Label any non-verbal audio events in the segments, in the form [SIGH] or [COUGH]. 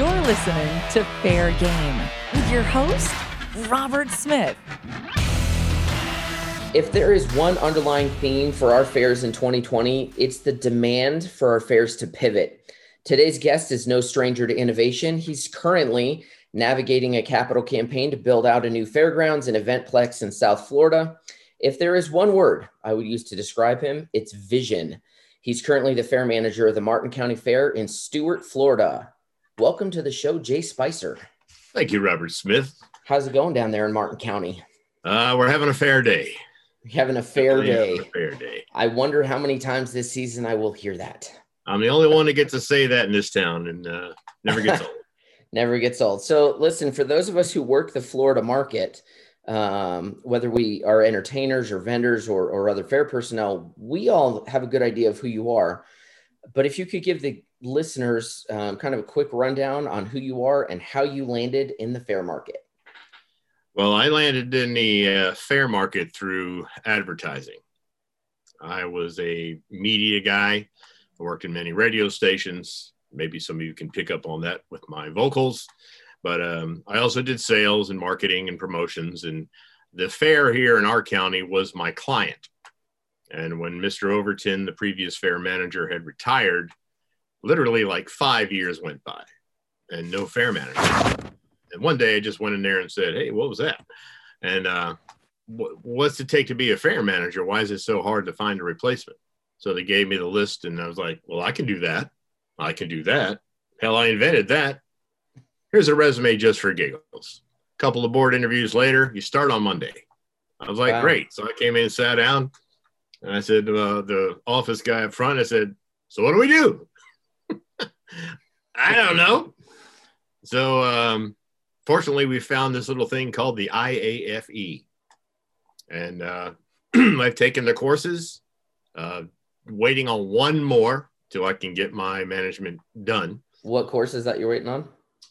You're listening to Fair Game with your host, Robert Smith. If there is one underlying theme for our fairs in 2020, it's the demand for our fairs to pivot. Today's guest is no stranger to innovation. He's currently navigating a capital campaign to build out a new fairgrounds and eventplex in South Florida. If there is one word I would use to describe him, it's vision. He's currently the fair manager of the Martin County Fair in Stuart, Florida. Welcome to the show, Jay Spicer. Thank you, Robert Smith. How's it going down there in Martin County? Uh, we're having a fair day. We're having a fair day. A fair day. I wonder how many times this season I will hear that. I'm the only one that gets to say that in this town, and uh, never gets old. [LAUGHS] never gets old. So, listen, for those of us who work the Florida market, um, whether we are entertainers or vendors or, or other fair personnel, we all have a good idea of who you are. But if you could give the listeners um, kind of a quick rundown on who you are and how you landed in the fair market. Well, I landed in the uh, fair market through advertising. I was a media guy. I worked in many radio stations. Maybe some of you can pick up on that with my vocals. But um, I also did sales and marketing and promotions. And the fair here in our county was my client. And when Mr. Overton, the previous fair manager, had retired, literally like five years went by and no fair manager. And one day I just went in there and said, Hey, what was that? And uh, what's it take to be a fair manager? Why is it so hard to find a replacement? So they gave me the list, and I was like, Well, I can do that. I can do that. Hell, I invented that. Here's a resume just for giggles. A couple of board interviews later, you start on Monday. I was like, wow. Great. So I came in and sat down, and I said to uh, the office guy up front, I said, So what do we do? I don't know. So, um, fortunately, we found this little thing called the IAFE. And uh, [CLEARS THROAT] I've taken the courses, uh, waiting on one more till I can get my management done. What courses that you're waiting on?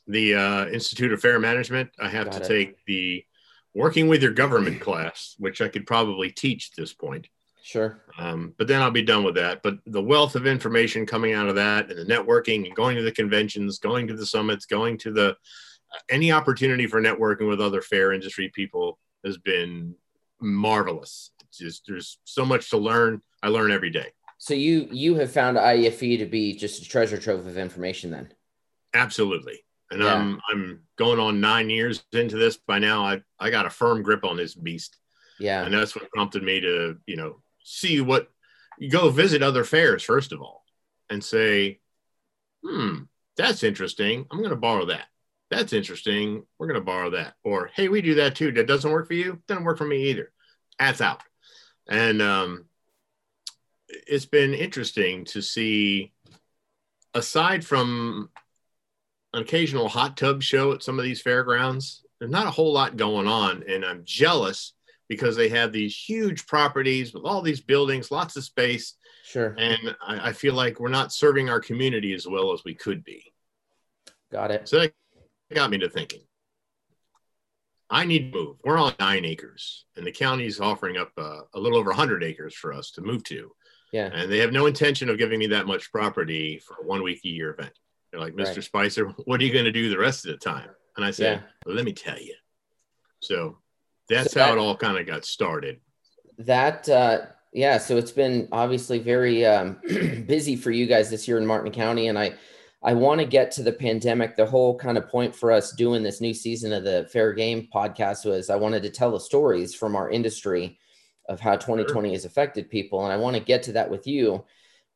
The uh, Institute of Fair Management. I have Got to it. take the Working with Your Government class, which I could probably teach at this point. Sure. Um, but then I'll be done with that. But the wealth of information coming out of that and the networking and going to the conventions, going to the summits, going to the uh, any opportunity for networking with other fair industry people has been marvelous. It's just there's so much to learn. I learn every day. So you you have found IFE to be just a treasure trove of information then. Absolutely. And yeah. I'm I'm going on nine years into this by now. I I got a firm grip on this beast. Yeah. And that's what prompted me to, you know, see what you go visit other fairs first of all and say, hmm, that's interesting. I'm going to borrow that. That's interesting. We're going to borrow that. Or, hey, we do that too. That doesn't work for you. Doesn't work for me either. That's out. And um, it's been interesting to see, aside from an occasional hot tub show at some of these fairgrounds, there's not a whole lot going on. And I'm jealous because they have these huge properties with all these buildings, lots of space. Sure. And I, I, feel like we're not serving our community as well as we could be. Got it. So that got me to thinking. I need to move. We're on nine acres, and the county's offering up uh, a little over 100 acres for us to move to. Yeah. And they have no intention of giving me that much property for a one week a year event. They're like, Mr. Right. Spicer, [LAUGHS] what are you going to do the rest of the time? And I said, yeah. well, let me tell you. So that's so how it all kind of got started. That, uh, yeah. So it's been obviously very um, [CLEARS THROAT] busy for you guys this year in Martin County. And I, I want to get to the pandemic. The whole kind of point for us doing this new season of the Fair Game podcast was I wanted to tell the stories from our industry of how 2020 has affected people. And I want to get to that with you.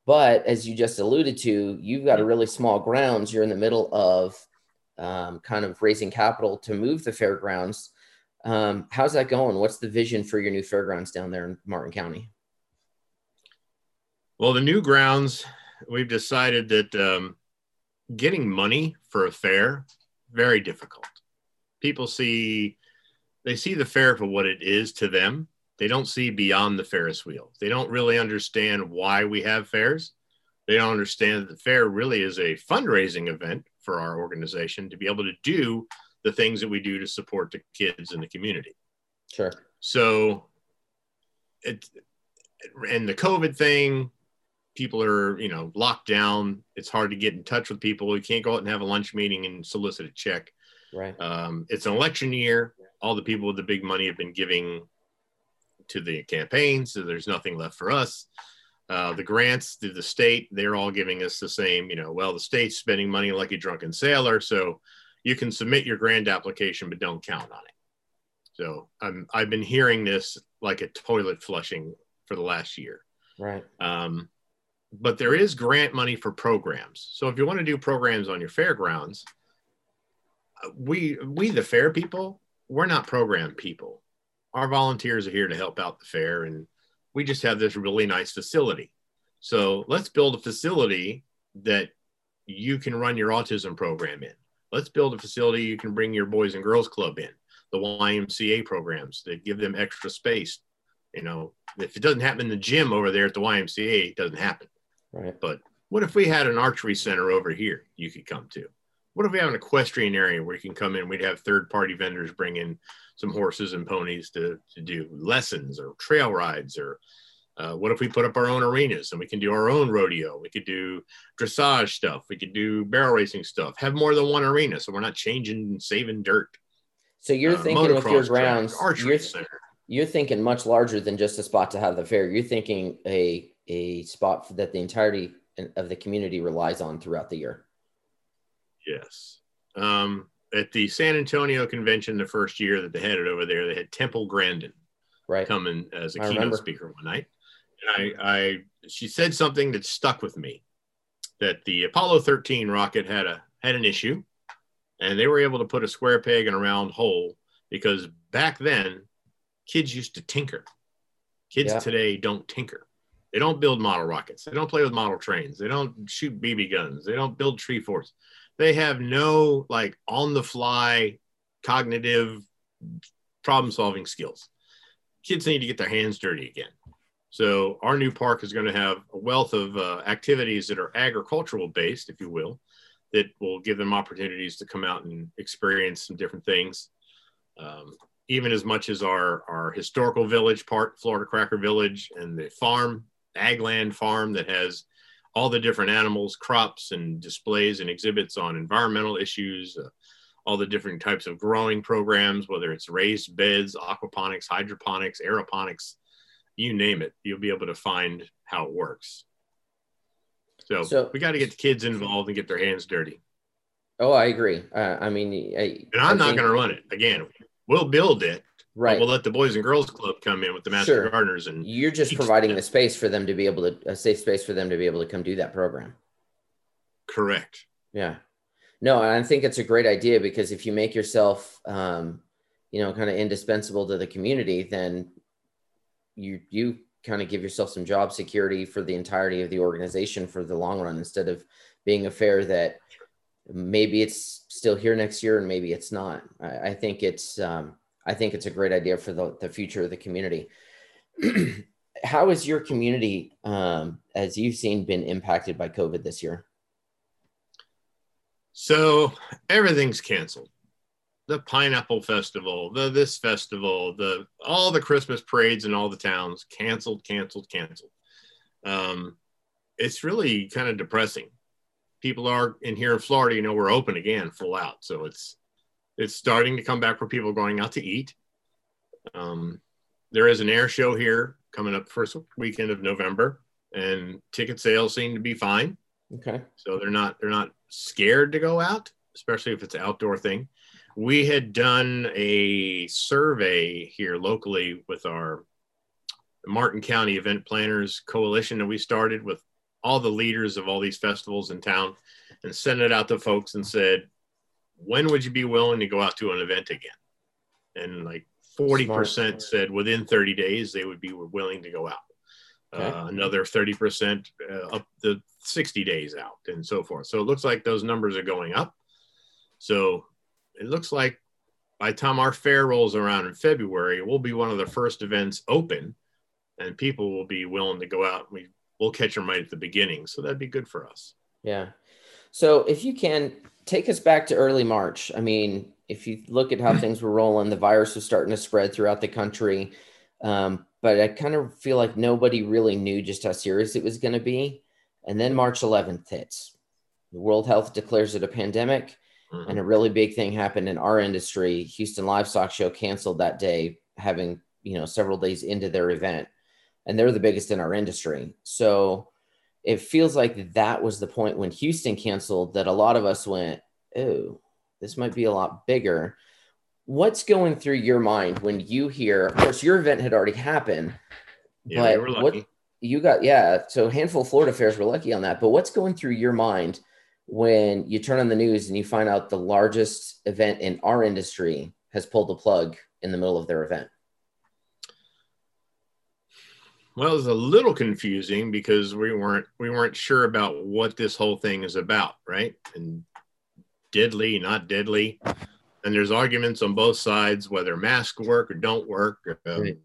But as you just alluded to, you've got a really small grounds. You're in the middle of um, kind of raising capital to move the fairgrounds. Um, how's that going? What's the vision for your new fairgrounds down there in Martin County? Well, the new grounds, we've decided that um, getting money for a fair very difficult. People see they see the fair for what it is to them. They don't see beyond the Ferris wheel. They don't really understand why we have fairs. They don't understand that the fair really is a fundraising event for our organization to be able to do the things that we do to support the kids in the community. Sure. So it and the COVID thing people are you know locked down. It's hard to get in touch with people. You can't go out and have a lunch meeting and solicit a check. Right. Um, it's an election year. All the people with the big money have been giving to the campaign so there's nothing left for us. Uh, the grants to the state they're all giving us the same you know well the state's spending money like a drunken sailor so you can submit your grant application but don't count on it so I'm, i've been hearing this like a toilet flushing for the last year right um, but there is grant money for programs. So if you want to do programs on your fairgrounds, we we the fair people, we're not program people. Our volunteers are here to help out the fair, and we just have this really nice facility. So let's build a facility that you can run your autism program in. Let's build a facility you can bring your boys and girls club in, the YMCA programs that give them extra space. You know, if it doesn't happen in the gym over there at the YMCA, it doesn't happen. Right. But what if we had an archery center over here you could come to? What if we have an equestrian area where you can come in? We'd have third party vendors bring in some horses and ponies to, to do lessons or trail rides or uh, what if we put up our own arenas and we can do our own rodeo? We could do dressage stuff. We could do barrel racing stuff. Have more than one arena, so we're not changing and saving dirt. So you're uh, thinking with your grounds, track, you're, you're, thinking much larger than just a spot to have the fair. You're thinking a a spot that the entirety of the community relies on throughout the year. Yes. Um, at the San Antonio convention, the first year that they had it over there, they had Temple Grandin right. coming as a I keynote remember. speaker one night. And I, I, she said something that stuck with me that the Apollo 13 rocket had a had an issue, and they were able to put a square peg in a round hole because back then kids used to tinker. Kids yeah. today don't tinker. They don't build model rockets. They don't play with model trains. They don't shoot BB guns. They don't build tree forts. They have no like on the fly cognitive problem solving skills. Kids need to get their hands dirty again. So our new park is going to have a wealth of uh, activities that are agricultural based, if you will, that will give them opportunities to come out and experience some different things. Um, even as much as our, our historical village part, Florida Cracker Village, and the farm agland farm that has all the different animals, crops, and displays and exhibits on environmental issues, uh, all the different types of growing programs, whether it's raised beds, aquaponics, hydroponics, aeroponics, you name it, you'll be able to find how it works. So, so we got to get the kids involved and get their hands dirty. Oh, I agree. Uh, I mean, I, and I'm I not going to run it again. We'll build it, Right. We'll let the Boys and Girls Club come in with the Master sure. Gardeners, and you're just providing them. the space for them to be able to a safe space for them to be able to come do that program. Correct. Yeah. No, I think it's a great idea because if you make yourself, um, you know, kind of indispensable to the community, then you you kind of give yourself some job security for the entirety of the organization for the long run instead of being a fair that maybe it's still here next year and maybe it's not. I, I think it's um, I think it's a great idea for the, the future of the community. [CLEARS THROAT] How has your community, um, as you've seen, been impacted by COVID this year? So everything's canceled. The Pineapple Festival, the this festival, the all the Christmas parades in all the towns canceled, canceled, canceled. Um, it's really kind of depressing. People are in here in Florida, you know, we're open again, full out. So it's it's starting to come back for people going out to eat. Um, there is an air show here coming up first weekend of November, and ticket sales seem to be fine. Okay. So they're not they're not scared to go out, especially if it's an outdoor thing. We had done a survey here locally with our Martin County Event Planners Coalition that we started with all the leaders of all these festivals in town and sent it out to folks and said, when would you be willing to go out to an event again? And like 40% Smart. said within 30 days they would be willing to go out. Okay. Uh, another 30% uh, up the 60 days out and so forth. So it looks like those numbers are going up. So it looks like by the time our fair rolls around in February, we'll be one of the first events open and people will be willing to go out. We, we'll catch them right at the beginning. So that'd be good for us. Yeah. So if you can take us back to early March. I mean, if you look at how [CLEARS THROAT] things were rolling, the virus was starting to spread throughout the country. Um, but I kind of feel like nobody really knew just how serious it was going to be. And then March 11th hits. The World Health declares it a pandemic, mm-hmm. and a really big thing happened in our industry. Houston Livestock Show canceled that day, having you know several days into their event, and they're the biggest in our industry. So it feels like that was the point when Houston canceled that a lot of us went, "Oh, this might be a lot bigger." What's going through your mind when you hear? Of course, your event had already happened, yeah, but what you got? Yeah, so handful of Florida fairs were lucky on that. But what's going through your mind? When you turn on the news and you find out the largest event in our industry has pulled the plug in the middle of their event? Well, it's a little confusing because we weren't we weren't sure about what this whole thing is about, right? And deadly, not deadly. And there's arguments on both sides whether masks work or don't work. Um, right.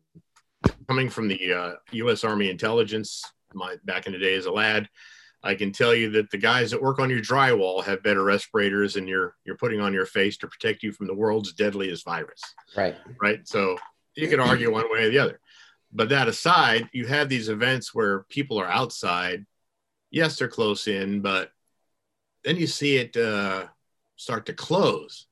Coming from the uh, U.S. Army intelligence, my back in the day as a lad, I can tell you that the guys that work on your drywall have better respirators than you're you're putting on your face to protect you from the world's deadliest virus. Right. Right. So you can argue one way or the other. But that aside, you have these events where people are outside. Yes, they're close in, but then you see it uh, start to close.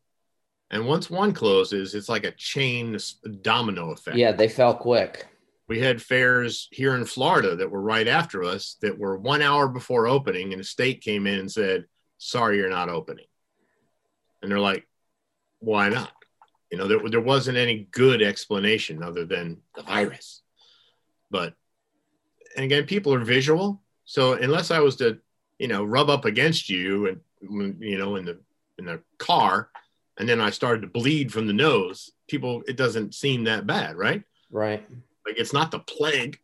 And once one closes, it's like a chain domino effect. Yeah, they fell quick we had fairs here in Florida that were right after us that were one hour before opening, and the state came in and said, Sorry, you're not opening. And they're like, Why not? You know, there, there wasn't any good explanation other than the virus. But, and again, people are visual. So unless I was to, you know, rub up against you and, you know, in the, in the car, and then I started to bleed from the nose, people, it doesn't seem that bad, right? Right. Like it's not the plague.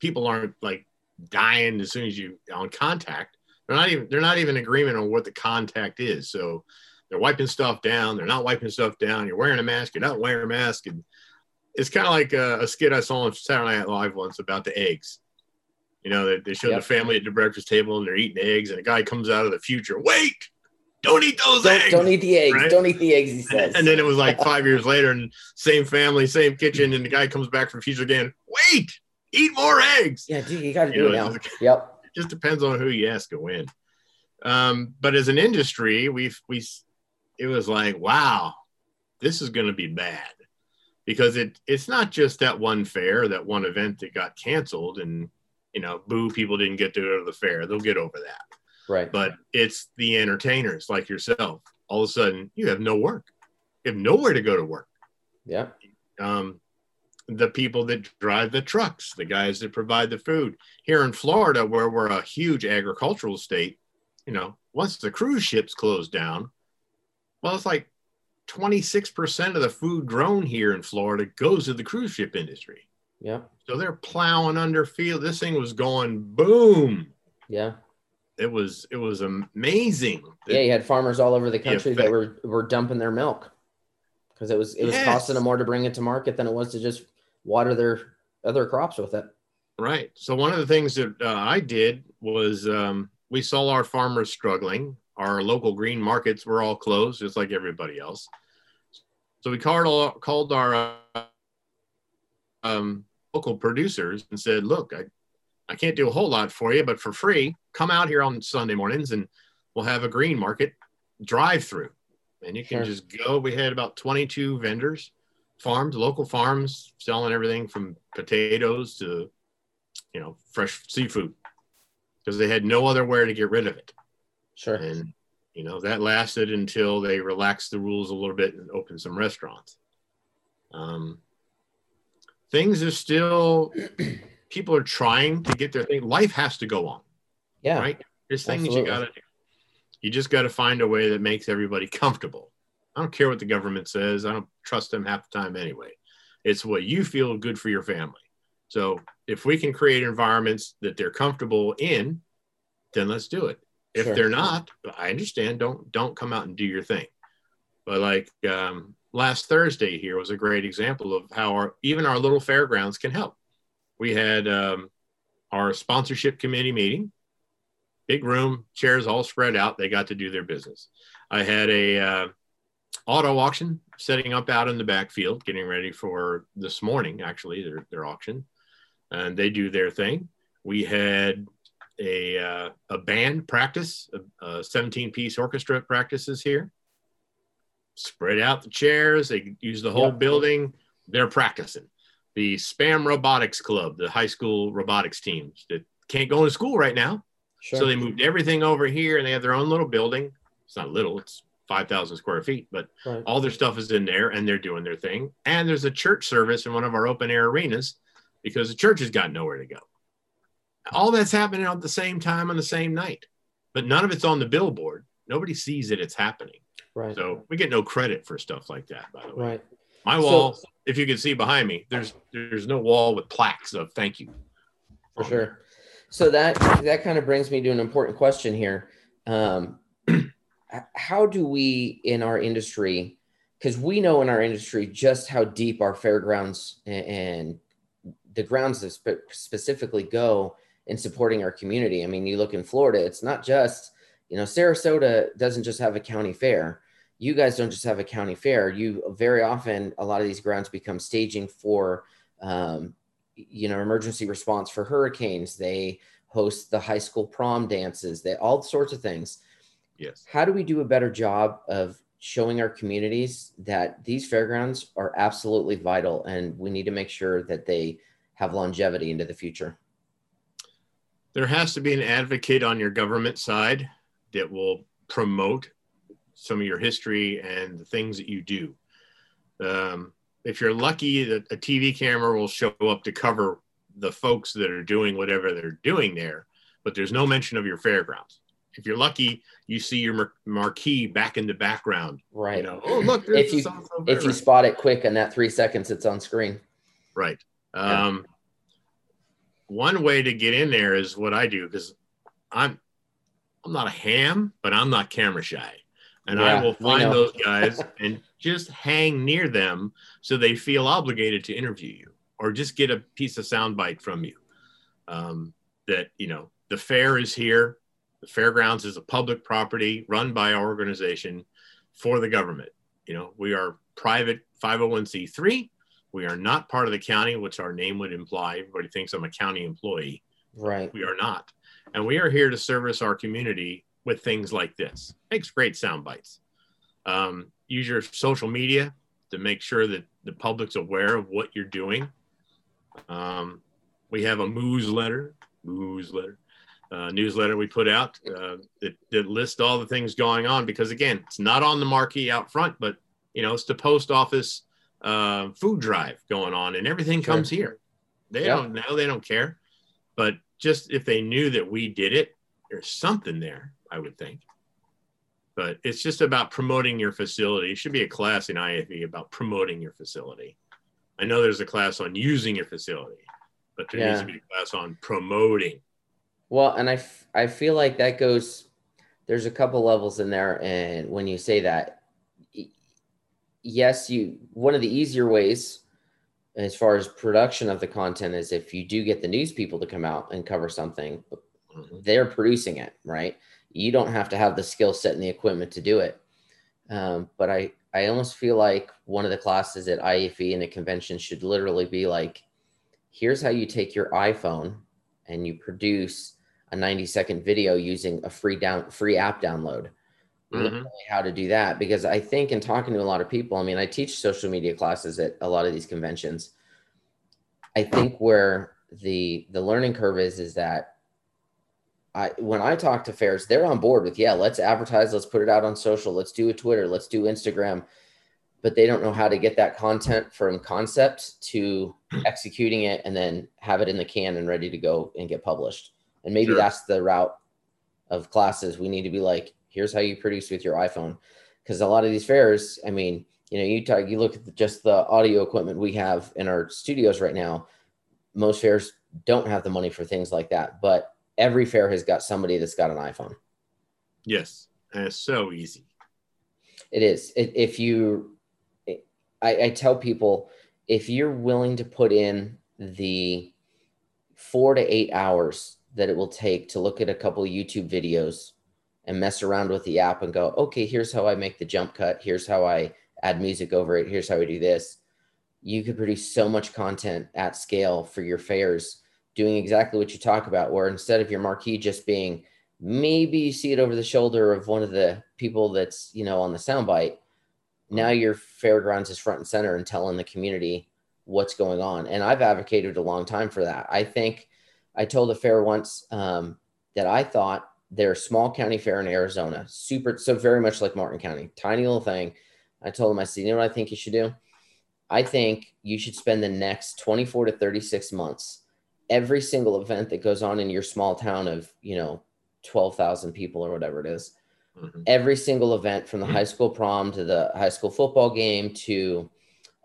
People aren't like dying as soon as you on contact. They're not even they're not even agreement on what the contact is. So they're wiping stuff down. They're not wiping stuff down. You're wearing a mask. You're not wearing a mask. And it's kind of like a, a, skit I saw on Saturday Night Live once about the eggs. You know, they, they showed yep. the family at the breakfast table and they're eating eggs, and a guy comes out of the future. Wait, don't eat those don't, eggs. Don't eat the eggs. Right? Don't eat the eggs, he says. And, and then it was like [LAUGHS] five years later, and same family, same kitchen, and the guy comes back from future again. Wait, eat more eggs. Yeah, dude, you got to do know, it now. yep. It just depends on who you ask to win. Um, but as an industry, we've we it was like, wow, this is going to be bad because it it's not just that one fair, that one event that got canceled, and you know, boo, people didn't get to go to the fair. They'll get over that. Right. But it's the entertainers like yourself. All of a sudden, you have no work. You have nowhere to go to work. Yeah. Um, the people that drive the trucks, the guys that provide the food. Here in Florida, where we're a huge agricultural state, you know, once the cruise ships close down, well, it's like 26% of the food grown here in Florida goes to the cruise ship industry. Yeah. So they're plowing under field. This thing was going boom. Yeah it was it was amazing. Yeah, you had farmers all over the country the that were were dumping their milk because it was it was yes. costing them more to bring it to market than it was to just water their other crops with it. Right. So one of the things that uh, I did was um, we saw our farmers struggling. Our local green markets were all closed, just like everybody else. So we called all, called our uh, um, local producers and said, "Look, I I can't do a whole lot for you, but for free, come out here on Sunday mornings and we'll have a green market drive through. And you can sure. just go. We had about 22 vendors, farms, local farms, selling everything from potatoes to, you know, fresh seafood because they had no other where to get rid of it. Sure. And, you know, that lasted until they relaxed the rules a little bit and opened some restaurants. Um, things are still people are trying to get their thing. Life has to go on. Yeah. Right. There's things absolutely. you got to do. You just got to find a way that makes everybody comfortable. I don't care what the government says. I don't trust them half the time anyway. It's what you feel good for your family. So if we can create environments that they're comfortable in, then let's do it. If sure. they're not, I understand. Don't don't come out and do your thing. But like um, last Thursday here was a great example of how our even our little fairgrounds can help we had um, our sponsorship committee meeting big room chairs all spread out they got to do their business i had a uh, auto auction setting up out in the backfield getting ready for this morning actually their, their auction and they do their thing. We had a uh, a band practice, a, a 17 piece orchestra practices here. Spread out the chairs. They use the whole Yep. building. They're practicing. The Spam Robotics Club, the high school robotics teams that can't go to school right now, Sure. so they moved everything over here, and they have their own little building. It's not little; it's 5,000 square feet, but Right. all their stuff is in there, and they're doing their thing. And there's a church service in one of our open air arenas because the church has got nowhere to go. All that's happening at the same time on the same night, but none of it's on the billboard. Nobody sees that it's happening. Right. So we get no credit for stuff like that, by the way. right. My So- wall, if you can see behind me, there's there's no wall with plaques of thank you. For sure. So that that kind of brings me to an important question here. Um, [CLEARS THROAT] how do we in our industry, because we know in our industry just how deep our fairgrounds a- and, the grounds that spe- specifically go in supporting our community. I mean, you look in Florida, it's not just you know Sarasota doesn't just have a county fair. You guys don't just have a county fair. You very often a lot of these grounds become staging for um, you know emergency response for hurricanes they host the high school prom dances they all sorts of things Yes. how do we do a better job of showing our communities that these fairgrounds are absolutely vital and we need to make sure that they have longevity into the future there has to be an advocate on your government side that will promote some of your history and the things that you do. Um, if you're lucky, that a TV camera will show up to cover the folks that are doing whatever they're doing there, but there's no mention of your fairgrounds. If you're lucky, you see your mar- marquee back in the background. right You know, oh look, if you if you spot it quick in that three seconds it's on screen Right. Yeah. Um, one way to get in there is what I do because I'm I'm not a ham, but I'm not camera shy, and Yeah, I will find those guys [LAUGHS] and just hang near them so they feel obligated to interview you or just get a piece of soundbite from you. Um, that you know the fair is here. The fairgrounds is a public property run by our organization for the government. You know, we are private 501c3. We are not part of the county, which our name would imply. Everybody thinks I'm a county employee. right We are not. And we are here to service our community with things like this. Makes great sound bites. Um, use your social media to make sure that the public's aware of what you're doing. Um, we have a newsletter, newsletter, uh, newsletter we put out uh, that, that lists all the things going on because again, it's not on the marquee out front, but you know, it's the post office uh, food drive going on, and everything Sure. comes here. They Yeah. don't know, they don't care, but just if they knew that we did it, there's something there, I would think. But it's just about promoting your facility. It should be a class in IFE about promoting your facility. I know there's a class on using your facility, but there needs to be a class on promoting. Well, and I, f- I feel like that goes, there's a couple levels in there. And when you say that, yes, you, one of the easier ways as far as production of the content is if you do get the news people to come out and cover something, Mhm. they're producing it, right? You don't have to have the skill set and the equipment to do it. Um, but I, I almost feel like one of the classes at IFE and a convention should literally be like, here's how you take your iPhone and you produce a 90 second video using a free down free app download. Mhm. How to do that because I think in talking to a lot of people, I mean, I teach social media classes at a lot of these conventions. I think where the the learning curve is is that I when I talk to fairs, they're on board with yeah, let's advertise, let's put it out on social, let's do a Twitter, let's do Instagram, but they don't know how to get that content from concept to executing it and then have it in the can and ready to go and get published. And maybe Sure. that's the route of classes. We need to be like, here's how you produce with your iPhone. Because a lot of these fairs, I mean, you know, you talk, you look at the, just the audio equipment we have in our studios right now. Most fairs don't have the money for things like that, but every fair has got somebody that's got an iPhone. Yes, and it's so easy. It is. If you, I, I tell people, if you're willing to put in the four to eight hours that it will take to look at a couple of YouTube videos and mess around with the app and go, okay, here's how I make the jump cut. Here's how I add music over it. Here's how I do this. You could produce so much content at scale for your fairs doing exactly what you talk about, where instead of your marquee just being maybe you see it over the shoulder of one of the people that's you know on the soundbite, now your fairgrounds is front and center and telling the community what's going on. And I've advocated a long time for that. I think I told a fair once um, that I thought their small county fair in Arizona, super, so very much like Martin County, tiny little thing. I told him, I said, you know what I think you should do? I think you should spend the next 24 to 36 months, every single event that goes on in your small town of, you know, 12,000 people or whatever it is, mm-hmm. every single event from the mm-hmm. high school prom to the high school football game to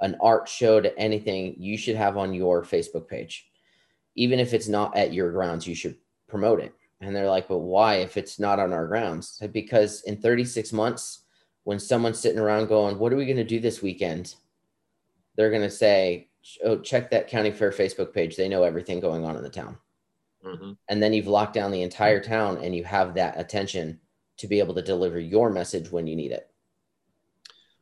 an art show to anything, you should have on your Facebook page. Even if it's not at your grounds, you should promote it. And they're like, but why if it's not on our grounds? Because in 36 months, when someone's sitting around going, what are we going to do this weekend? They're going to say, oh, check that county fair Facebook page. They know everything going on in the town. Mm-hmm. And then you've locked down the entire town and you have that attention to be able to deliver your message when you need it.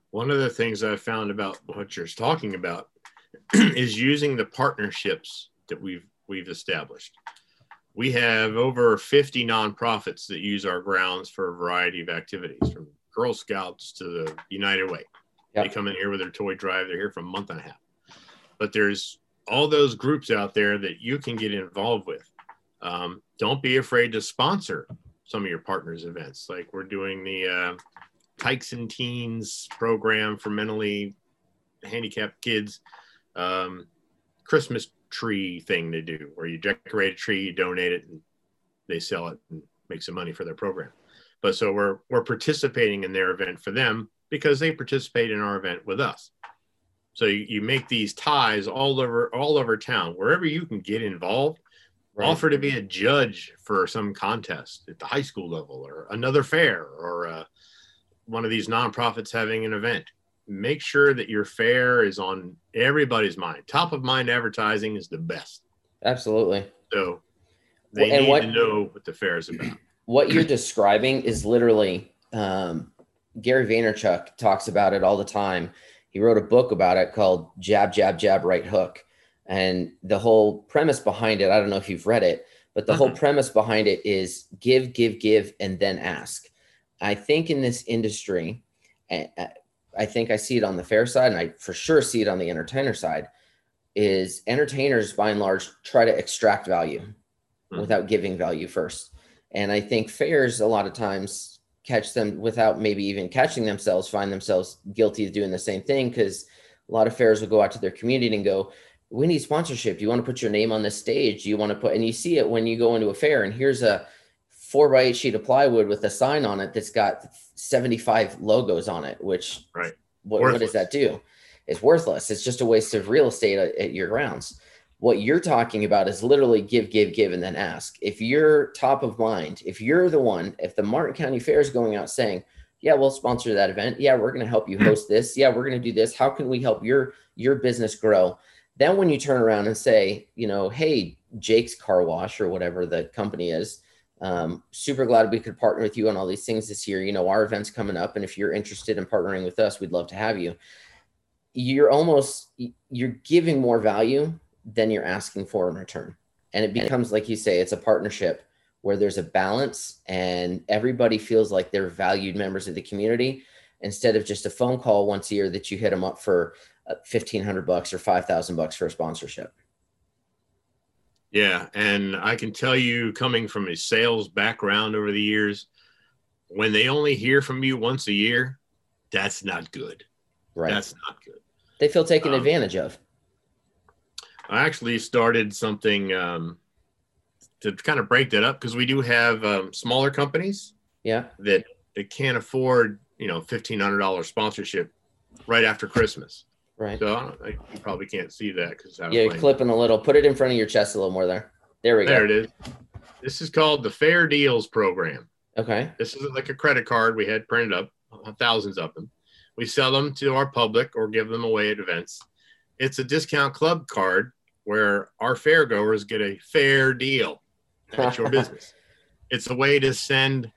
One of the things I found about what you're talking about [CLEARS THROAT] is using the partnerships that we've we've established we have over 50 nonprofits that use our grounds for a variety of activities from Girl Scouts to the United Way. Yep. They come in here with their toy drive. They're here for a month and a half. But there's all those groups out there that you can get involved with. Um, don't be afraid to sponsor some of your partners' events. Like we're doing the uh, Tykes and Teens program for mentally handicapped kids. Um, Christmas tree thing they do where you decorate a tree, you donate it, and they sell it and make some money for their program. But so we're we're participating in their event for them because they participate in our event with us. So you, you make these ties all over all over town, wherever you can get involved. Right. Offer to be a judge for some contest at the high school level or another fair or uh, one of these nonprofits having an event make sure that your fair is on everybody's mind. Top of mind advertising is the best. Absolutely. So they and need what, to know what the fair is about. [CLEARS THROAT] What you're describing is literally um, Gary Vaynerchuk talks about it all the time. He wrote a book about it called Jab, Jab, Jab, Right Hook. And the whole premise behind it, I don't know if you've read it, but the whole premise behind it is give, give, give, and then ask. I think in this industry, I think I see it on the fair side, and I for sure see it on the entertainer side. Is entertainers by and large try to extract value mm-hmm. without giving value first, and I think fairs a lot of times catch them without maybe even catching themselves, find themselves guilty of doing the same thing because a lot of fairs will go out to their community and go, "We need sponsorship. Do you want to put your name on this stage? Do you want to put?" And you see it when you go into a fair, and here's a four by eight sheet of plywood with a sign on it that's got 75 logos on it, which right. what, what does that do? It's worthless. It's just a waste of real estate at, at your grounds. What you're talking about is literally give, give, give, and then ask. If you're top of mind, if you're the one, if the Martin County Fair is going out saying, yeah, we'll sponsor that event. Yeah, we're going to help you host this. Yeah, we're going to do this. How can we help your your business grow? Then when you turn around and say, you know, hey, Jake's Car Wash or whatever the company is, um, super glad we could partner with you on all these things this year. You know, our event's coming up, and if you're interested in partnering with us, we'd love to have you. You're almost you're giving more value than you're asking for in return, and it becomes like you say, it's a partnership where there's a balance, and everybody feels like they're valued members of the community instead of just a phone call once a year that you hit them up for uh, fifteen hundred bucks or five thousand bucks for a sponsorship. Yeah, and I can tell you, coming from a sales background over the years, when they only hear from you once a year, that's not good. Right. That's not good. They feel taken um, advantage of. I actually started something um, to kind of break that up because we do have um, smaller companies. Yeah. That that can't afford you know fifteen hundred dollars sponsorship right after Christmas. Right. So I, you probably can't see that because yeah, you're clipping a little. Put it in front of your chest a little more there. There we go. There it is. This is called the Fair Deals Program. Okay. This is like a credit card we had printed up, thousands of them. We sell them to our public or give them away at events. It's a discount club card where our fair goers get a fair deal at your [LAUGHS] business. It's a way to send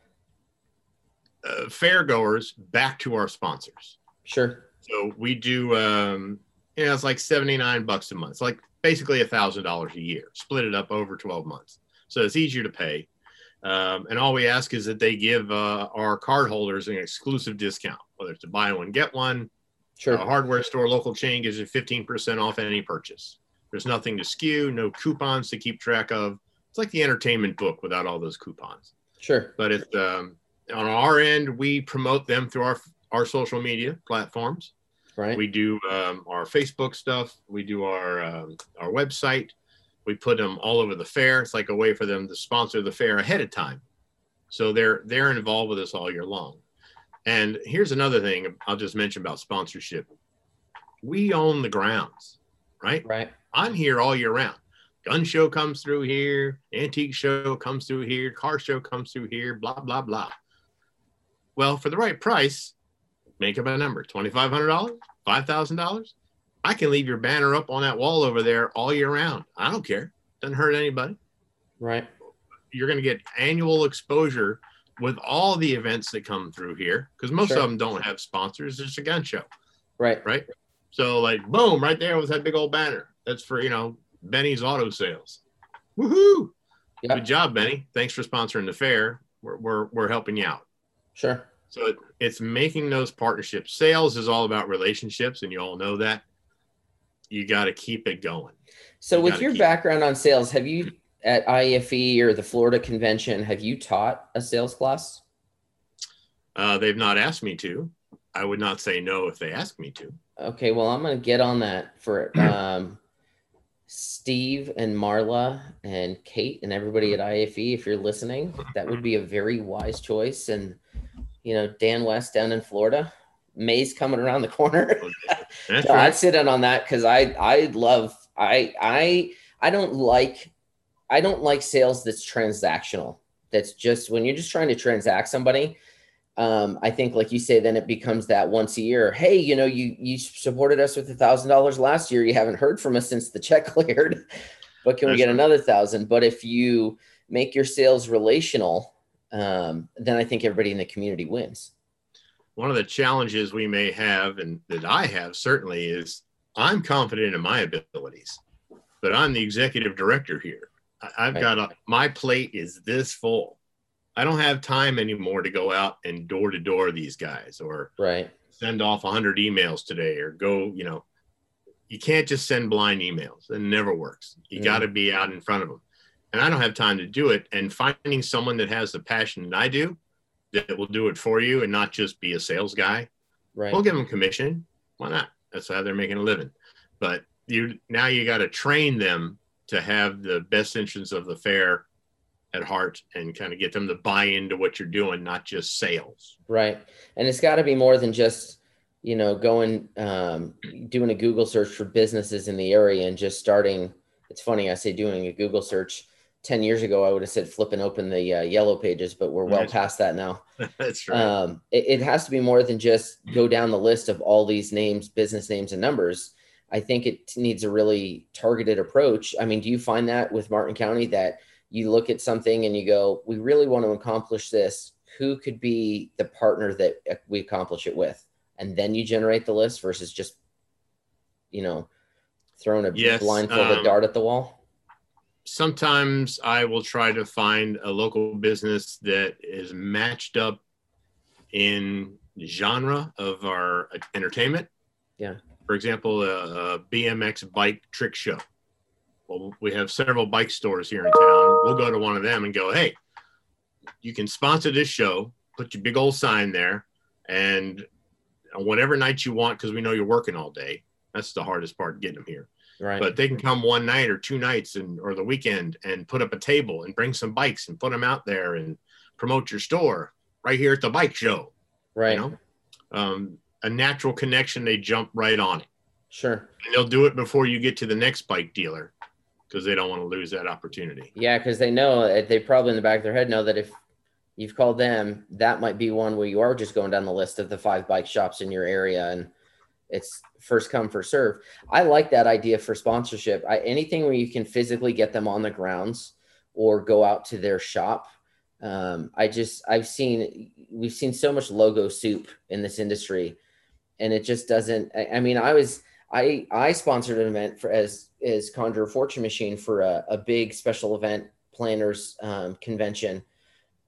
uh, fair goers back to our sponsors. Sure. So we do, um, you know, it's like 79 bucks a month. It's like basically a thousand dollars a year, split it up over 12 months. So it's easier to pay. Um, and all we ask is that they give uh, our card holders an exclusive discount, whether it's a buy one, get one. Sure. A hardware store, local chain gives you 15% off any purchase. There's nothing to skew, no coupons to keep track of. It's like the entertainment book without all those coupons. Sure. But it's um, on our end, we promote them through our our social media platforms. Right. We do um, our Facebook stuff. We do our um, our website. We put them all over the fair. It's like a way for them to sponsor the fair ahead of time, so they're they're involved with us all year long. And here's another thing I'll just mention about sponsorship. We own the grounds, right? right. I'm here all year round. Gun show comes through here, antique show comes through here, car show comes through here, blah blah blah. Well, for the right price, make up a number $2,500, $5,000. I can leave your banner up on that wall over there all year round. I don't care. Doesn't hurt anybody. Right. You're going to get annual exposure with all the events that come through here because most Sure. of them don't have sponsors. It's a gun show, Right. right? So, like, boom, right there was that big old banner. That's for, you know, Benny's Auto Sales. Woohoo! Yeah. Good job, Benny. Thanks for sponsoring the fair. We're, we're, we're helping you out. Sure. So it, it's making those partnerships. Sales is all about relationships, and you all know that. You got to keep it going. So, You with your background on sales, have you at IFE or the Florida convention, have you taught a sales class? Uh, they've not asked me to. I would not say no if they asked me to. Okay, well, I'm going to get on that for [CLEARS THROAT] um, Steve and Marla and Kate and everybody at IFE. If you're listening, that would be a very wise choice. And, you know, Dan West down in Florida, May's coming around the corner. Oh, that's [LAUGHS] No, I'd sit in on that because I I love I I I don't like I don't like sales that's transactional. That's just when you're just trying to transact somebody. Um, I think, like you say, then it becomes that once a year. Hey, you know, you you supported us with a thousand dollars last year. You haven't heard from us since the check [LAUGHS] cleared, but can we get another thousand? But if you make your sales relational, um, then I think everybody in the community wins. One of the challenges we may have, and that I have certainly, is I'm confident in my abilities, but I'm the executive director here. I've Right. got a, my plate is this full. I don't have time anymore to go out and door to door these guys or Right. send off 100 emails today or go, you know, you can't just send blind emails. It never works. You Mhm. got to be out in front of them. And I don't have time to do it. And finding someone that has the passion that I do that will do it for you and not just be a sales guy, Right. we'll give them commission. Why not? That's how they're making a living. But you now you got to train them to have the best interests of the fair at heart and kind of get them to buy into what you're doing, not just sales. Right. And it's got to be more than just, you know, going, um, doing a Google search for businesses in the area and just starting. It's funny, I say doing a Google search 10 years ago, I would have said flipping open the uh, yellow pages, but we're well Right. past that now. [LAUGHS] That's right. Um, it, it has to be more than just go down the list of all these names, business names, and numbers. I think it needs a really targeted approach. I mean, do you find that with Martin County that you look at something and you go, we really want to accomplish this? Who could be the partner that uh, we accomplish it with? And then you generate the list versus just, you know, throwing a Yes, blindfolded um, dart at the wall. sometimes I will try to find a local business that is matched up in genre of our entertainment. Yeah. For example, a, a BMX bike trick show. Well, we have several bike stores here in town. We'll go to one of them and go, hey, you can sponsor this show, put your big old sign there, and on whatever night you want, because we know you're working all day. That's the hardest part getting them here Right. but they can come one night or two nights and or the weekend and put up a table and bring some bikes and put them out there and promote your store right here at the bike show right. you know um, a natural connection they jump right on it Sure. and they'll do it before you get to the next bike dealer because they don't want to lose that opportunity Yeah, because they know uh, they probably in the back of their head know that if you've called them, that might be one where you are just going down the list of the five bike shops in your area, and it's first come first serve. I like that idea for sponsorship. I, anything where you can physically get them on the grounds or go out to their shop. Um, I just I've seen we've seen so much logo soup in this industry, and it just doesn't. I, I mean, I was I I sponsored an event for as as Conjure Fortune Machine for a, a big special event planners um, convention,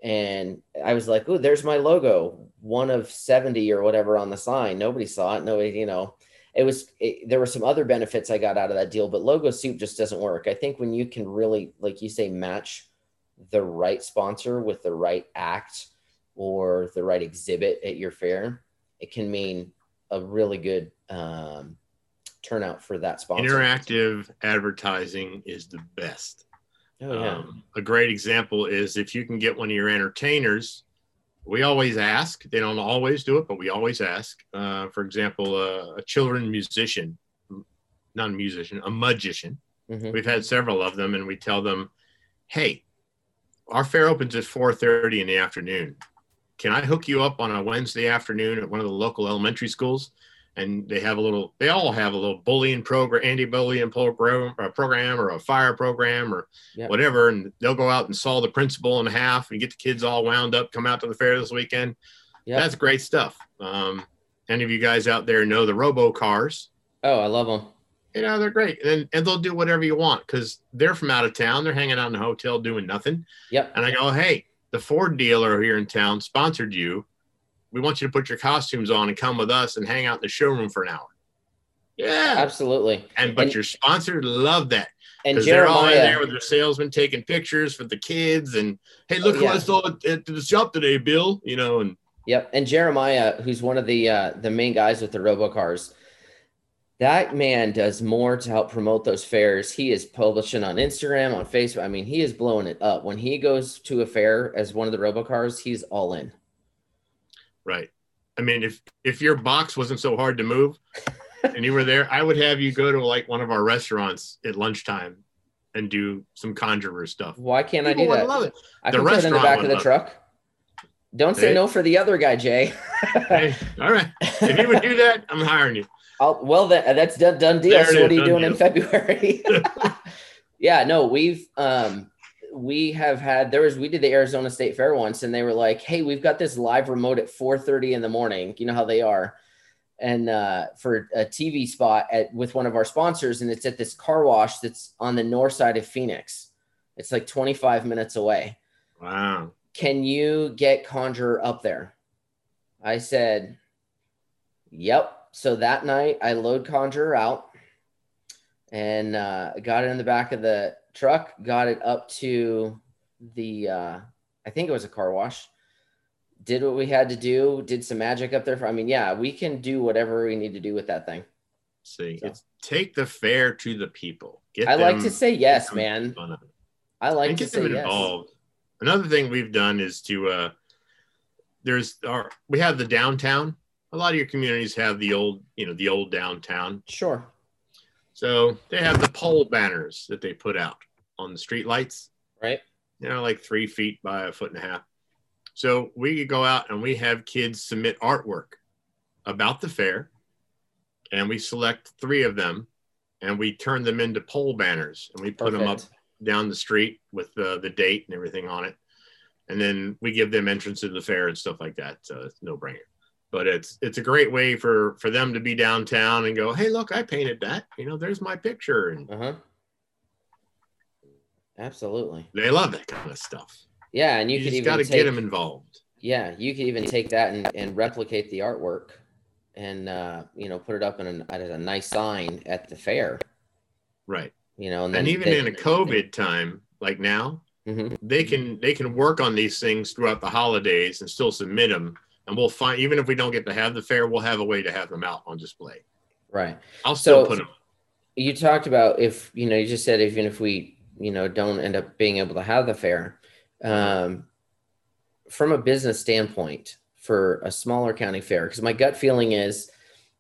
and I was like, "Oh, there's my logo, one of seventy or whatever on the sign." Nobody saw it. Nobody, you know, it was. It, there were some other benefits I got out of that deal, but logo soup just doesn't work. I think when you can really, like you say, match the right sponsor with the right act or the right exhibit at your fair, it can mean a really good um, turnout for that sponsor. Interactive advertising is the best. Oh, yeah. Um, a great example is if you can get one of your entertainers. We always ask. They don't always do it, but we always ask. Uh, for example, uh, a children musician, not a musician, a magician. Mhm. We've had several of them, and we tell them, "Hey, our fair opens at 4:30 in the afternoon. Can I hook you up on a Wednesday afternoon at one of the local elementary schools?" And they have a little. They all have a little bullying program, anti-bullying program, a program, or a fire program, or Yeah. whatever. And they'll go out and saw the principal in half and get the kids all wound up. Come out to the fair this weekend. Yeah. That's great stuff. Um, any of you guys out there know the Robo cars? Oh, I love them. you know they're great and, and they'll do whatever you want because they're from out of town they're hanging out in a hotel doing nothing Yep. and i go hey the ford dealer here in town sponsored you we want you to put your costumes on and come with us and hang out in the showroom for an hour yeah Absolutely. and but and- your sponsor love that And because they're all in there with their salesman taking pictures for the kids and hey look Oh, who yeah. i saw at, at the shop today bill you know and yep, and Jeremiah, who's one of the uh, the main guys with the robocars. That man does more to help promote those fairs. He is publishing on Instagram, on Facebook. I mean, he is blowing it up. When he goes to a fair as one of the robocars, he's all in. Right. I mean, if if your box wasn't so hard to move and you were there, I would have you go to like one of our restaurants at lunchtime and do some conjurer stuff. Why can't I People do would that? love it. I The can put it in the restaurant back of would the love it. truck. Don't say Hey. no for the other guy, Jay. Hey, all right. If you would do that, I'm hiring you. I'll, well, that, that's done, done deal. There So is, what are you done doing in. February? [LAUGHS] [LAUGHS] yeah, no, we've um, we have had there was we did the Arizona State Fair once, and they were like, "Hey, we've got this live remote at 4:30 in the morning. You know how they are." And uh, for a TV spot at with one of our sponsors, and it's at this car wash that's on the north side of Phoenix. It's like 25 minutes away. Wow. Can you get Conjurer up there? I said, Yep. So that night I load Conjurer out and uh, got it in the back of the truck, got it up to the, uh, I think it was a car wash. Did what we had to do, did some magic up there. For, I mean, yeah, we can do whatever we need to do with that thing. See, So. it's take the fair to the people. Get I like to say yes, man. fun of it. I like and to get say them yes. involved. Another thing we've done is to uh there's our we have the downtown. A lot of your communities have the old, you know, the old downtown. Sure. So they have the pole banners that they put out on the street lights, Right. you know, like three feet by a foot and a half. So we could go out and we have kids submit artwork about the fair, and we select three of them, and we turn them into pole banners, and we put them up down the street with the, the date and everything on it. And then we give them entrance to the fair and stuff like that. So it's no brainer. But it's it's a great way for for them to be downtown and go, hey, look, I painted that. You know, there's my picture, and Uh huh. Absolutely. they love that kind of stuff. Yeah, and you, You, could just got to get them involved. Yeah, you could even take that and, and replicate the artwork, and uh, you know put it up in an, as a nice sign at the fair. Right. You know, and And, even they- in a COVID time like now, Mhm. they can they can work on these things throughout the holidays and still submit them. And we'll find even if we don't get to have the fair, we'll have a way to have them out on display. right. I'll still So- put them. You talked about if you know you just said even if we you know don't end up being able to have the fair, um, from a business standpoint for a smaller county fair, because my gut feeling is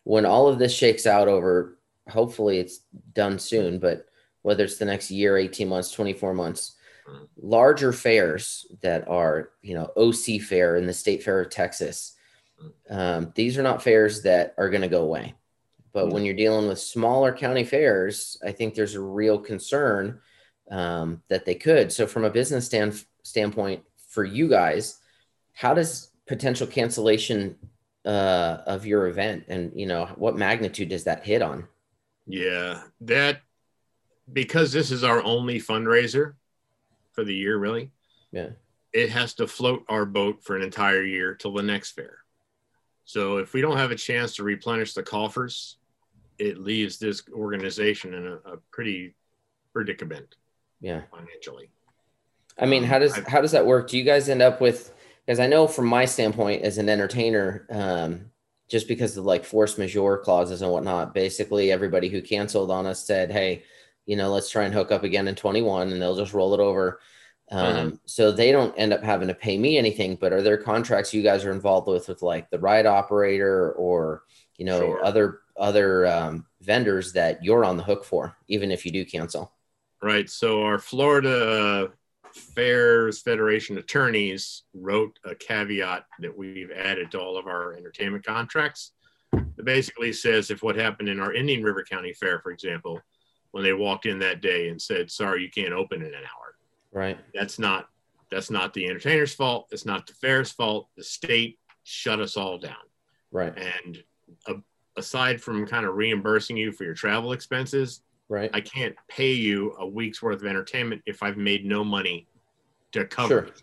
when all of this shakes out over, hopefully it's done soon, but whether it's the next year, 18 months, 24 months, Mhm. Larger fairs that are, you know, OC Fair and the State Fair of Texas, um, these are not fairs that are going to go away. But when you're dealing with smaller county fairs, I think there's a real concern um, that they could. So, from a business stand, standpoint for you guys, how does potential cancellation uh, of your event and you know what magnitude does that hit on? Yeah, that because this is our only fundraiser for the year, really. Yeah. It has to float our boat for an entire year till the next fair. So if we don't have a chance to replenish the coffers, it leaves this organization in a, a pretty predicament Yeah. financially. I mean, how does I've- how does that work? Do you guys end up with because I know from my standpoint as an entertainer, um, just because of like force majeure clauses and whatnot, basically everybody who canceled on us said, Hey, you know, let's try and hook up again in 21 and they'll just roll it over. Um, so they don't end up having to pay me anything, but are there contracts you guys are involved with with like the ride operator or you know Sure. other other um, vendors that you're on the hook for, even if you do cancel? Right. So our Florida Fairs Federation attorneys wrote a caveat that we've added to all of our entertainment contracts. That basically says if what happened in our Indian River County Fair, for example, when they walked in that day and said, "Sorry, you can't open in an hour," Right. that's not that's not the entertainer's fault. It's not the fair's fault. The state shut us all down. Right. And uh, aside from kind of reimbursing you for your travel expenses, Right. I can't pay you a week's worth of entertainment if I've made no money to cover Sure. it.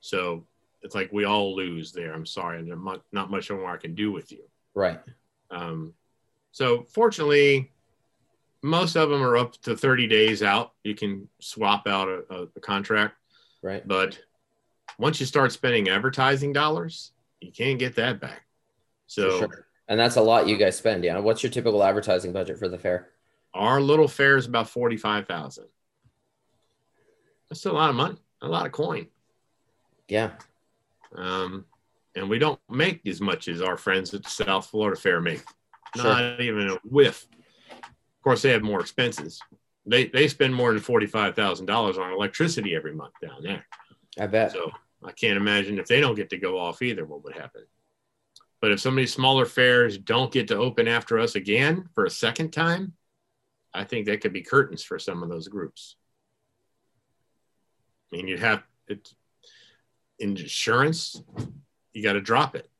So it's like we all lose there. I'm sorry, and there's not much more I can do with you. Right. Um, so fortunately, most of them are up to 30 days out. You can swap out a, a, contract, Right. but once you start spending advertising dollars, you can't get that back. So sure. And that's a lot you guys spend. Yeah. What's your typical advertising budget for the fair? our little fair is about 45,000. That's a lot of money, a lot of coin. Yeah. Um, and we don't make as much as our friends at the South Florida Fair make. Sure. Not even a whiff. Of course, they have more expenses. They they spend more than forty five thousand dollars on electricity every month down there. I bet. So I can't imagine if they don't get to go off either, what would happen. But if some of these smaller fairs don't get to open after us again for a second time, I think that could be curtains for some of those groups. I mean, you'd have it insurance, you got to drop it.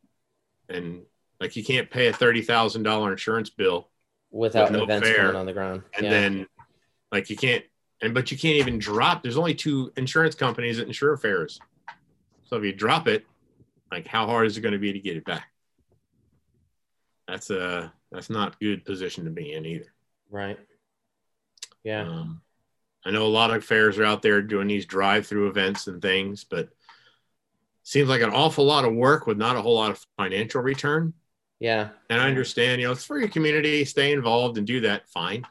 And like you can't pay a thirty thousand dollar insurance bill Without with no events fair. on the ground. and yeah. then like you can't and but you can't even drop there's only two insurance companies that insure fairs so if you drop it like how hard is it going to be to get it back that's a that's not good position to be in either right. Yeah. um, i know a lot of fairs are out there doing these drive-through events and things but seems like an awful lot of work with not a whole lot of financial return yeah. and I understand, you know, it's for your community, stay involved and do that, fine.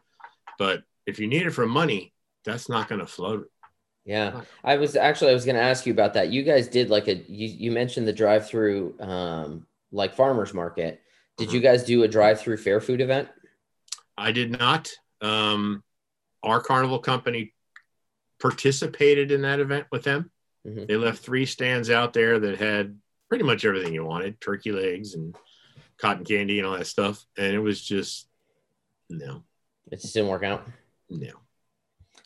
But if you need it for money, that's not going to float. Yeah. I was actually I was going to ask you about that. You guys did like a you, you mentioned the drive-through um like farmers market. Did Mm-hmm. you guys do a drive-through fair food event? I did not. Um, our carnival company participated in that event with them. Mhm. They left three stands out there that had pretty much everything you wanted turkey legs and cotton candy and all that stuff. And it was just, no, It just didn't work out. no.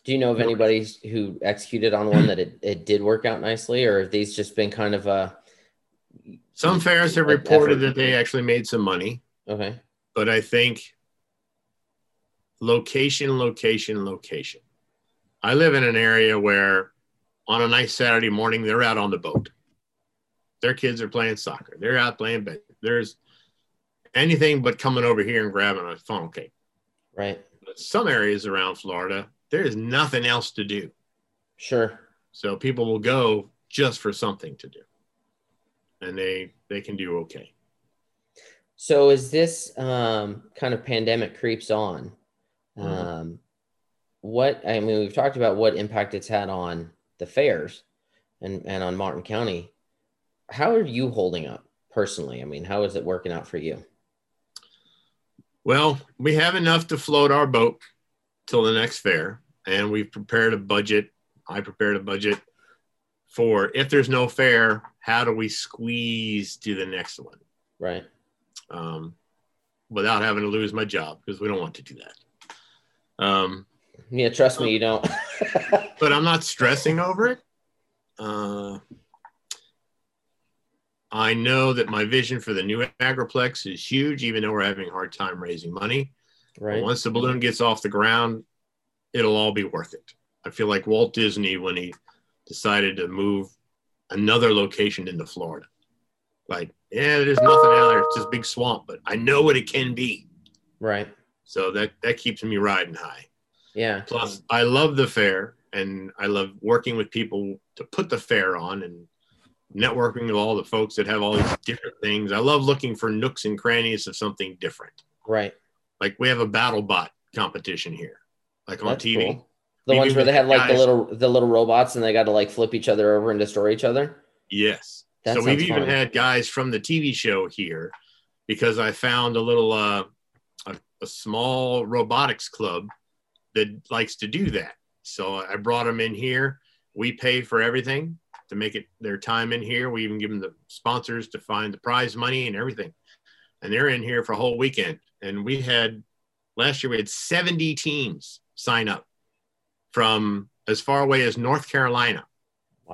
Do you know of anybody who executed on one that it, it did work out nicely, or have these just been kind of uh Some fairs have reported effort. that they actually made some money. okay? but I think location, location, location. I live in an area where on a nice Saturday morning, they're out on the boat. Their kids are playing soccer. They're out playing, but there's anything but coming over here and grabbing a funnel cake. Right. But some areas around Florida, there is nothing else to do. Sure. So people will go just for something to do. And they they can do okay. So as this um, kind of pandemic creeps on, Mhm. um, what I mean, we've talked about what impact it's had on the fairs and and on Martin County. How are you holding up personally? I mean, how is it working out for you? Well, we have enough to float our boat till the next fair, and we've prepared a budget. I prepared a budget for if there's no fair, how do we squeeze to the next one Right. um, without having to lose my job because we don't want to do that. Um, Yeah, trust me, you don't. [LAUGHS] but I'm not stressing over it. Uh, I know that my vision for the new Agriplex is huge, even though we're having a hard time raising money. Right. Once the balloon gets off the ground, it'll all be worth it. I feel like Walt Disney when he decided to move another location into Florida. Like, yeah, there's nothing out there. It's just big swamp, but I know what it can be. Right. So that that keeps me riding high. Yeah. Plus, I love the fair and I love working with people to put the fair on and networking with all the folks that have all these different things. I love looking for nooks and crannies of something different. Right. Like we have a battle bot competition here, like on That's TV. cool. The ones where they have like the little the little robots and they got to like flip each other over and destroy each other. Yes. That so we've sounds even had guys from the TV show here because I found a little uh, a, a small robotics club that likes to do that. So I brought them in here. We pay for everything to make it their time in here. We even give them the sponsors to find the prize money and everything. And they're in here for a whole weekend. And we had last year we had 70 teams sign up from as far away as North Carolina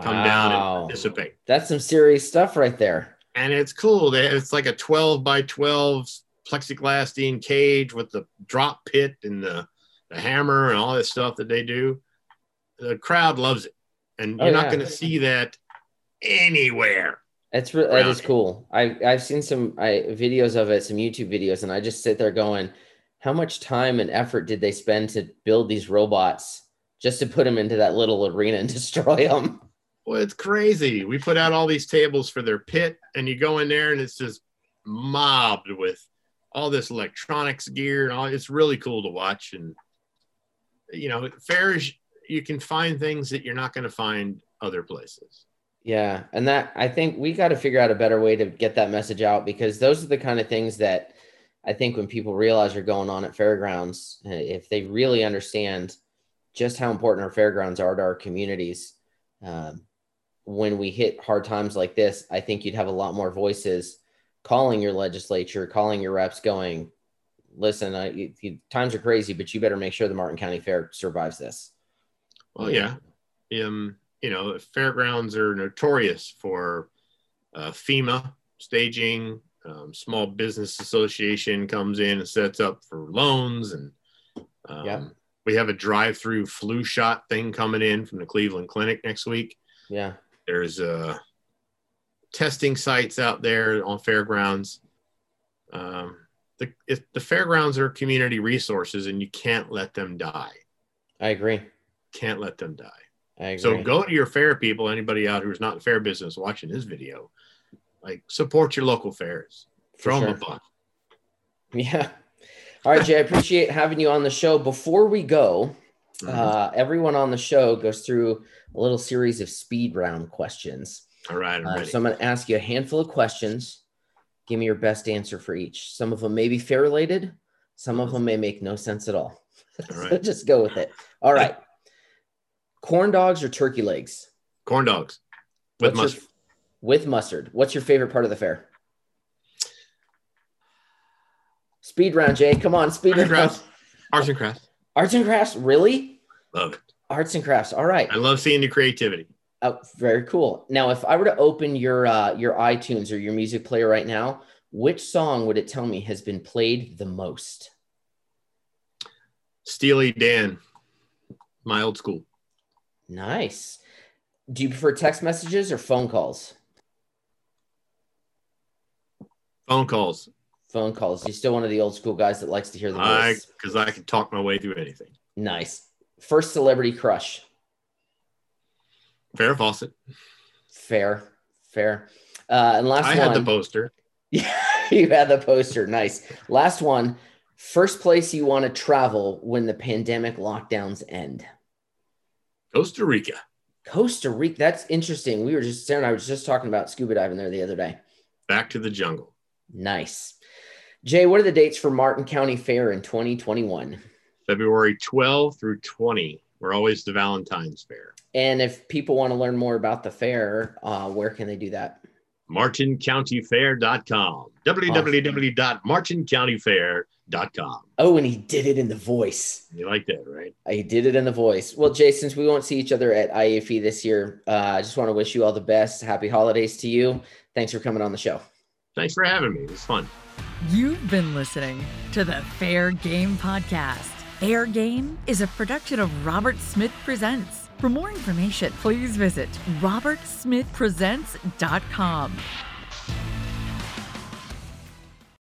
come down and participate That's some serious stuff right there. and it's cool. It's like a 12 by 12 plexiglassine cage with the drop pit and the, the hammer and all this stuff that they do. The crowd loves it, and Oh, you're not yeah. going to see that anywhere. It's re- that is cool. I I've seen some I, videos of it, some YouTube videos, and I just sit there going, how much time and effort did they spend to build these robots just to put them into that little arena and [LAUGHS] destroy them? Well, it's crazy. We put out all these tables for their pit, and you go in there, and it's just mobbed with all this electronics gear, and all. It's really cool to watch. And you know, fairs you can find things that you're not going to find other places. Yeah, and that I think we got to figure out a better way to get that message out because those are the kind of things that I think when people realize are going on at fairgrounds, uh, if they really understand just how important our fairgrounds are to our communities, um, when we hit hard times like this, I think you'd have a lot more voices calling your legislature, calling your reps, going, "Listen, you, you, times are crazy, but you better make sure the Martin County Fair survives this." Well, yeah. Um, you know, fairgrounds are notorious for uh, FEMA staging. Um, Small Business Association comes in and sets up for loans, and um, Yeah. we have a drive-through flu shot thing coming in from the Cleveland Clinic next week. Yeah, There's uh, testing sites out there on fairgrounds. Um, the if the fairgrounds are community resources, and you can't let them die. I agree. Can't let them die. So go to your fair people, anybody out who's not in fair business watching this video, like support your local fairs. For Throw them sure. a buck. Yeah. All right, Jay, I appreciate having you on the show. Before we go, Mhm. uh, everyone on the show goes through a little series of speed round questions. All right, Uh, so I'm going to ask you a handful of questions. Give me your best answer for each. Some of them may be fair related, some of them may make no sense at all. All [LAUGHS] so just go with it. All right. Corn dogs or turkey legs? Corn dogs with What's your- mustard. with mustard. What's your favorite part of the fair? Speed round, Jay. Come on, speed Arts round. Arts and crafts. Arts and crafts, really? Love it. Arts and crafts. All right. I love seeing the creativity. Oh, very cool. Now, if I were to open your uh, your iTunes or your music player right now, which song would it tell me has been played the most? Steely Dan, my old school. Nice. Do you prefer text messages or phone calls? Phone calls. Phone calls. You're still one of the old school guys that likes to hear the I voice. because I can talk my way through anything. Nice. First celebrity crush. Farrah Fawcett. Fair, fair. Uh, and last one I one. had the poster. [LAUGHS] Yeah, you had the poster. Nice. Last one. First place you want to travel when the pandemic lockdowns end. Costa Rica. Costa Rica. That's interesting. We were just Sarah and I was just talking about scuba diving there the other day. Back to the jungle. Nice. Jay, what are the dates for Martin County Fair in 2021? February 12 through 20. We're always the Valentine's Fair. And if people want to learn more about the fair, uh, where can they do that? MartinCountyFair.com. www.martincountyfair.com. Oh, and he did it in the voice. You like that, right? I did it in the voice. Well, Jay, since we won't see each other at IAFE this year, uh, I just want to wish you all the best. Happy holidays to you. Thanks for coming on the show. Thanks for having me. It was fun. You've been listening to the Fair Game Podcast. Fair Game is a production of Robert Smith Presents. For more information, please visit robertsmithpresents.com.